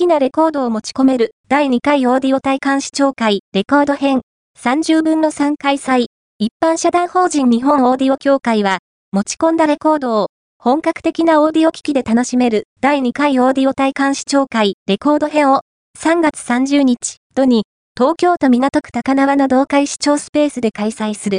きなレコードを持ち込める。第2回オーディオ体感視聴会。レコード編。30分の3開催。一般社団法人日本オーディオ協会は持ち込んだレコードを本格的なオーディオ機器で楽しめる。第2回オーディオ体感視聴会。レコード編を3月30日土に東京都港区高輪の同会視聴スペースで開催する。